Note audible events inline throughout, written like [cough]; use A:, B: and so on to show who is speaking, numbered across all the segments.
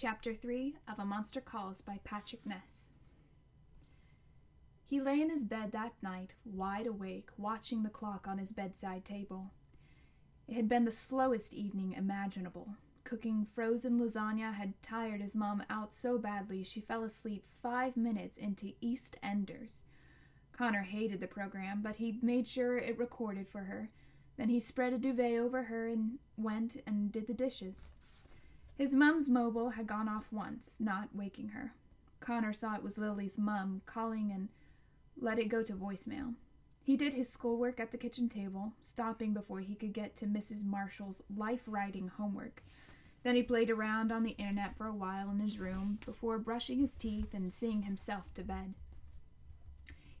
A: Chapter 3 of A Monster Calls by Patrick Ness. He lay in his bed that night, wide awake, watching the clock on his bedside table. It had been the slowest evening imaginable. Cooking frozen lasagna had tired his mom out so badly she fell asleep five minutes into EastEnders. Connor hated the program, but he made sure it recorded for her. Then he spread a duvet over her and went and did the dishes. His mum's mobile had gone off once, not waking her. Connor saw it was Lily's mum calling and let it go to voicemail. He did his schoolwork at the kitchen table, stopping before he could get to Mrs. Marshall's life writing homework. Then he played around on the internet for a while in his room before brushing his teeth and seeing himself to bed.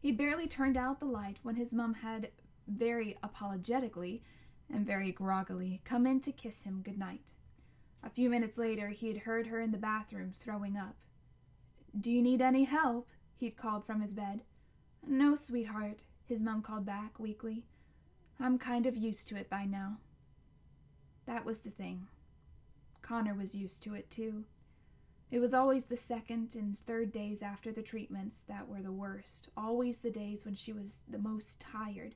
A: He'd barely turned out the light when his mum had very apologetically and very groggily come in to kiss him good night. A few minutes later, he had heard her in the bathroom throwing up. Do you need any help? he'd called from his bed. No, sweetheart, his mum called back weakly. I'm kind of used to it by now. That was the thing. Connor was used to it too. It was always the second and third days after the treatments that were the worst, always the days when she was the most tired,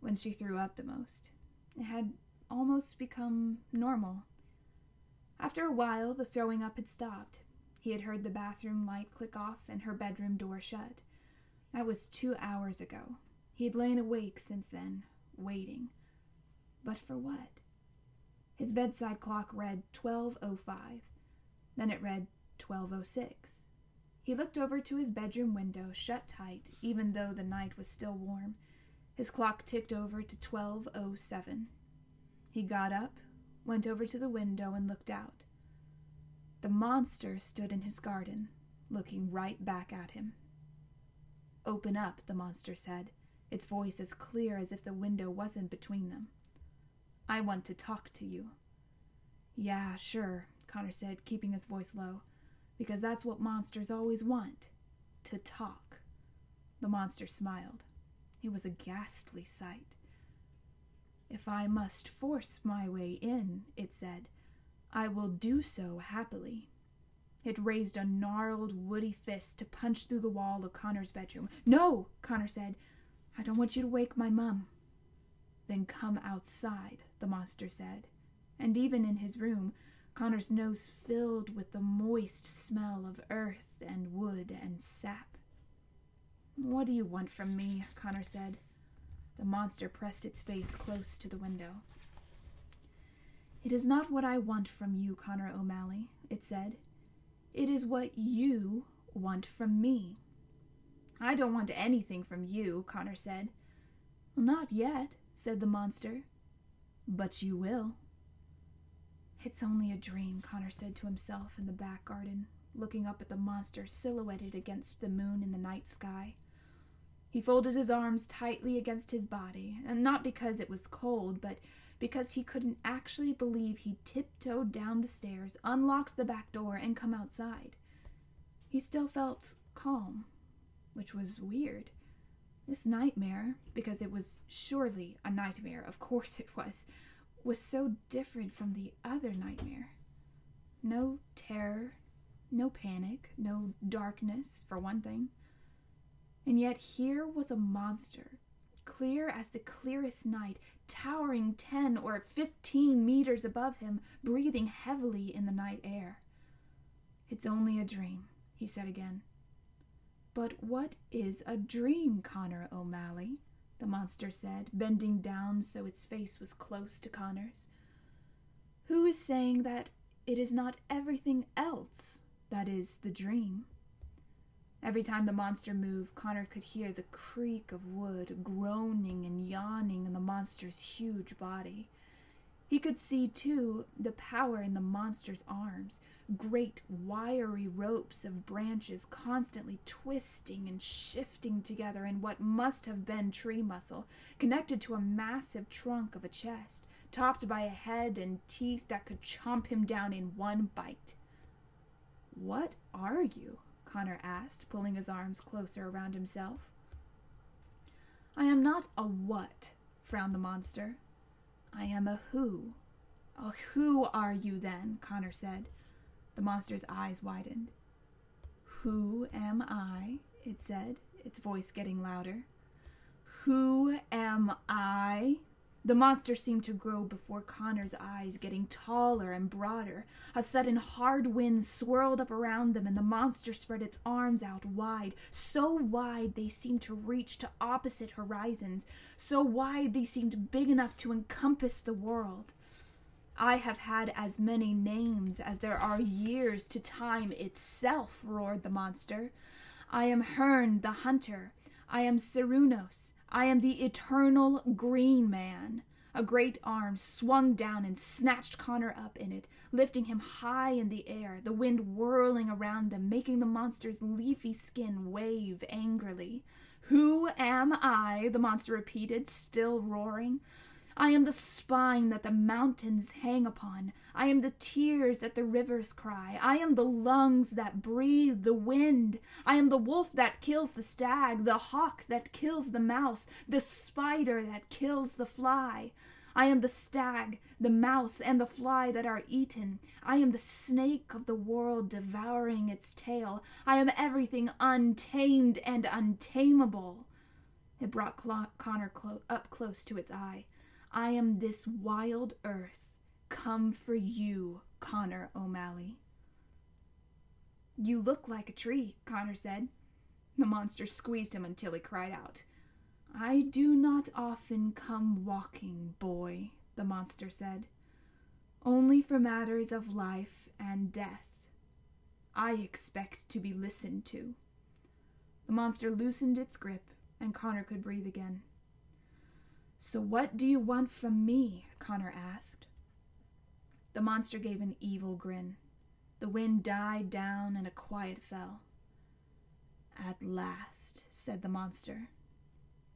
A: when she threw up the most. It had almost become normal. After a while, the throwing up had stopped. He had heard the bathroom light click off and her bedroom door shut. That was two hours ago. He had lain awake since then, waiting. But for what? His bedside clock read 12.05. Then it read 12.06. He looked over to his bedroom window, shut tight, even though the night was still warm. His clock ticked over to 12.07. He got up, went over to the window, and looked out. The monster stood in his garden, looking right back at him. Open up, the monster said, its voice as clear as if the window wasn't between them. I want to talk to you. Yeah, sure, Connor said, keeping his voice low, because that's what monsters always want to talk. The monster smiled. It was a ghastly sight. If I must force my way in, it said, I will do so happily. It raised a gnarled, woody fist to punch through the wall of Connor's bedroom. No, Connor said. I don't want you to wake my mum. Then come outside, the monster said. And even in his room, Connor's nose filled with the moist smell of earth and wood and sap. What do you want from me? Connor said. The monster pressed its face close to the window. It is not what I want from you, Connor O'Malley, it said. It is what you want from me. I don't want anything from you, Connor said. Not yet, said the monster. But you will. It's only a dream, Connor said to himself in the back garden, looking up at the monster silhouetted against the moon in the night sky. He folded his arms tightly against his body, and not because it was cold, but because he couldn't actually believe he tiptoed down the stairs, unlocked the back door, and come outside. He still felt calm, which was weird. This nightmare, because it was surely a nightmare, of course it was, was so different from the other nightmare. No terror, no panic, no darkness, for one thing. And yet here was a monster clear as the clearest night, towering ten or fifteen meters above him, breathing heavily in the night air. It's only a dream, he said again. But what is a dream, Connor O'Malley? the monster said, bending down so its face was close to Connor's. Who is saying that it is not everything else that is the dream? Every time the monster moved, Connor could hear the creak of wood groaning and yawning in the monster's huge body. He could see, too, the power in the monster's arms great wiry ropes of branches constantly twisting and shifting together in what must have been tree muscle, connected to a massive trunk of a chest, topped by a head and teeth that could chomp him down in one bite. What are you? Connor asked, pulling his arms closer around himself. I am not a what, frowned the monster. I am a who. Who are you then? Connor said. The monster's eyes widened. Who am I? it said, its voice getting louder. Who am I? The monster seemed to grow before Connor's eyes, getting taller and broader. A sudden hard wind swirled up around them, and the monster spread its arms out wide, so wide they seemed to reach to opposite horizons, so wide they seemed big enough to encompass the world. I have had as many names as there are years to time itself, roared the monster. I am Herne the Hunter. I am Cernunnos. I am the eternal green man. A great arm swung down and snatched Connor up in it, lifting him high in the air, the wind whirling around them, making the monster's leafy skin wave angrily. Who am I? the monster repeated, still roaring. I am the spine that the mountains hang upon. I am the tears that the rivers cry. I am the lungs that breathe the wind. I am the wolf that kills the stag, the hawk that kills the mouse, the spider that kills the fly. I am the stag, the mouse, and the fly that are eaten. I am the snake of the world devouring its tail. I am everything untamed and untamable. It brought Connor up close to its eye. I am this wild earth, come for you, Connor O'Malley. You look like a tree, Connor said. The monster squeezed him until he cried out. I do not often come walking, boy, the monster said. Only for matters of life and death. I expect to be listened to. The monster loosened its grip, and Connor could breathe again. So what do you want from me? Connor asked. The monster gave an evil grin. The wind died down and a quiet fell. At last, said the monster,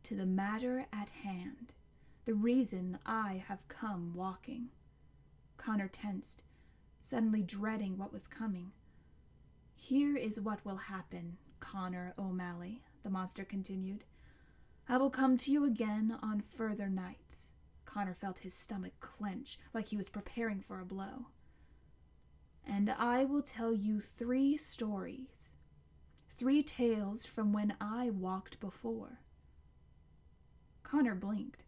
A: to the matter at hand, the reason I have come walking. Connor tensed, suddenly dreading what was coming. Here is what will happen, Connor O'Malley, the monster continued. I will come to you again on further nights. Connor felt his stomach clench like he was preparing for a blow. And I will tell you three stories, three tales from when I walked before. Connor blinked,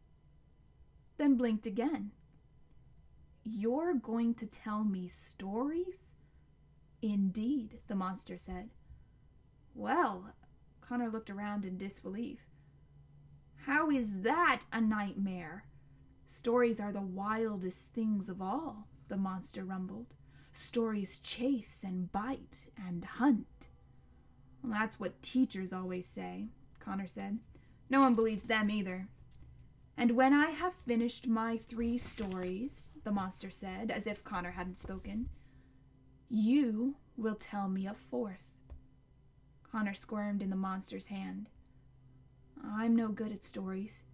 A: then blinked again. You're going to tell me stories? Indeed, the monster said. Well, Connor looked around in disbelief. How is that a nightmare? Stories are the wildest things of all, the monster rumbled. Stories chase and bite and hunt. Well, that's what teachers always say, Connor said. No one believes them either. And when I have finished my three stories, the monster said, as if Connor hadn't spoken, you will tell me a fourth. Connor squirmed in the monster's hand. I'm no good at stories.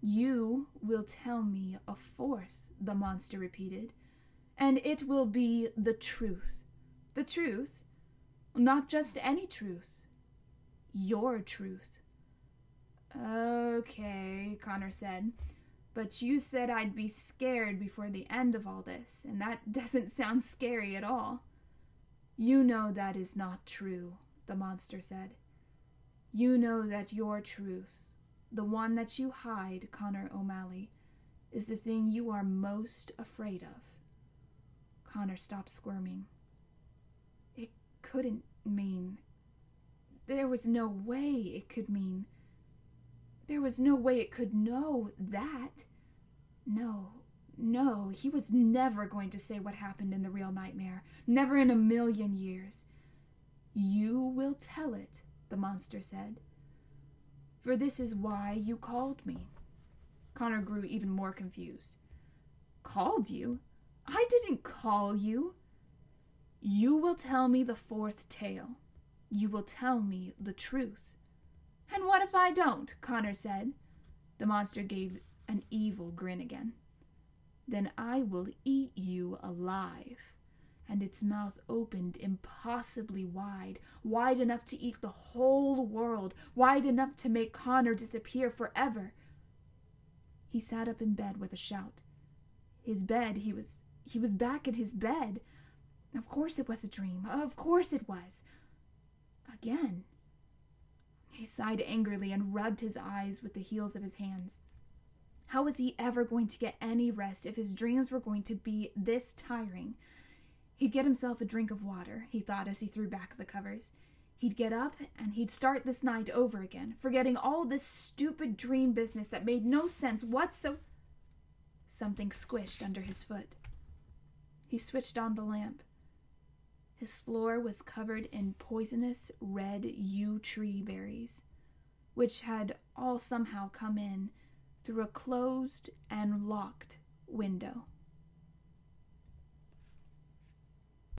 A: You will tell me a force, the monster repeated, and it will be the truth. The truth? Not just any truth. Your truth. Okay, Connor said, but you said I'd be scared before the end of all this, and that [laughs] doesn't sound scary at all. You know that is not true, the monster said. You know that your truth, the one that you hide, Connor O'Malley, is the thing you are most afraid of. Connor stopped squirming. It couldn't mean. There was no way it could mean. There was no way it could know that. No, no, he was never going to say what happened in the real nightmare. Never in a million years. You will tell it, the monster said. For this is why you called me. Connor grew even more confused. Called you? I didn't call you. You will tell me the fourth tale. You will tell me the truth. And what if I don't? Connor said. The monster gave an evil grin again. Then I will eat you alive and its mouth opened impossibly wide, wide enough to eat the whole world, wide enough to make Connor disappear forever. He sat up in bed with a shout. His bed, he was he was back in his bed. Of course it was a dream. Of course it was. Again. He sighed angrily and rubbed his eyes with the heels of his hands. How was he ever going to get any rest if his dreams were going to be this tiring? He'd get himself a drink of water, he thought as he threw back the covers. He'd get up and he'd start this night over again, forgetting all this stupid dream business that made no sense whatsoever. Something squished under his foot. He switched on the lamp. His floor was covered in poisonous red yew tree berries, which had all somehow come in through a closed and locked window.